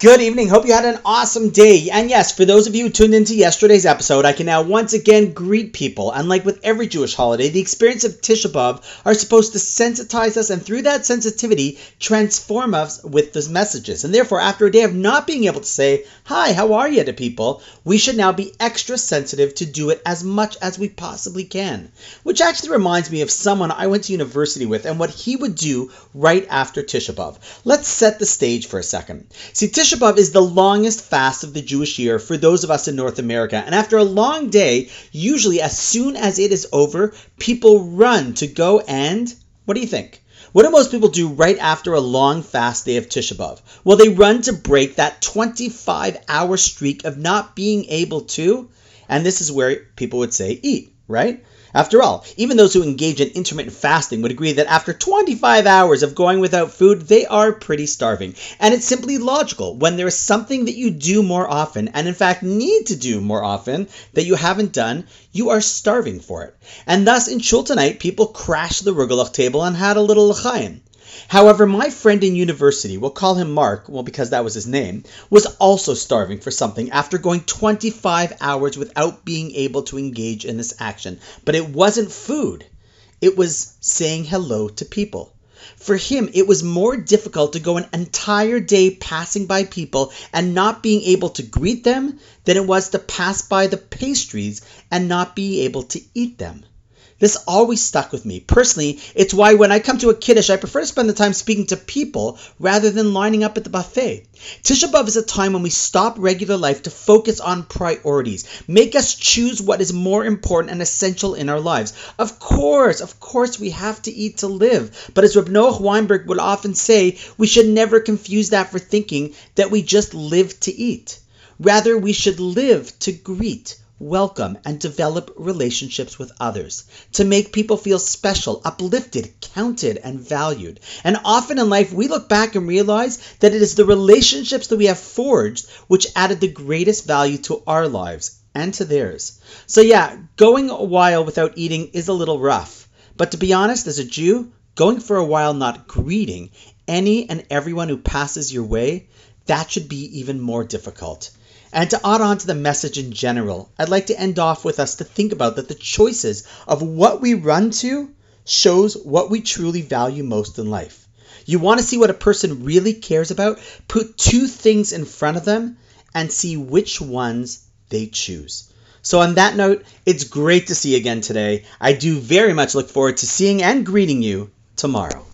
Good evening. Hope you had an awesome day. And yes, for those of you who tuned into yesterday's episode, I can now once again greet people. And like with every Jewish holiday, the experience of Tisha B'Av are supposed to sensitize us and through that sensitivity, transform us with those messages. And therefore, after a day of not being able to say, hi, how are you to people, we should now be extra sensitive to do it as much as we possibly can. Which actually reminds me of someone I went to university with and what he would do right after Tisha B'Av. Let's set the stage for a second. See, Tisha Tisha B'Av is the longest fast of the Jewish year for those of us in North America. And after a long day, usually as soon as it is over, people run to go and what do you think? What do most people do right after a long fast day of Tisha B'Av? Well, they run to break that 25 hour streak of not being able to, and this is where people would say eat, right? After all, even those who engage in intermittent fasting would agree that after 25 hours of going without food, they are pretty starving. And it's simply logical. When there is something that you do more often, and in fact need to do more often, that you haven't done, you are starving for it. And thus, in Shul tonight, people crashed the Rugelach table and had a little l'chaim. However, my friend in university, we'll call him Mark, well, because that was his name, was also starving for something after going 25 hours without being able to engage in this action. But it wasn't food, it was saying hello to people. For him, it was more difficult to go an entire day passing by people and not being able to greet them than it was to pass by the pastries and not be able to eat them. This always stuck with me. Personally, it's why when I come to a Kiddush, I prefer to spend the time speaking to people rather than lining up at the buffet. Tisha B'Av is a time when we stop regular life to focus on priorities, make us choose what is more important and essential in our lives. Of course, of course, we have to eat to live. But as Reb Noach Weinberg would often say, we should never confuse that for thinking that we just live to eat. Rather, we should live to greet welcome, and develop relationships with others, to make people feel special, uplifted, counted, and valued. And often in life, we look back and realize that it is the relationships that we have forged which added the greatest value to our lives and to theirs. So, yeah, going a while without eating is a little rough. But to be honest, as a Jew, going for a while not greeting any and everyone who passes your way, that should be even more difficult. And to add on to the message in general, I'd like to end off with us to think about that the choices of what we run to shows what we truly value most in life. You want to see what a person really cares about? Put two things in front of them and see which ones they choose. So, on that note, it's great to see you again today. I do very much look forward to seeing and greeting you tomorrow.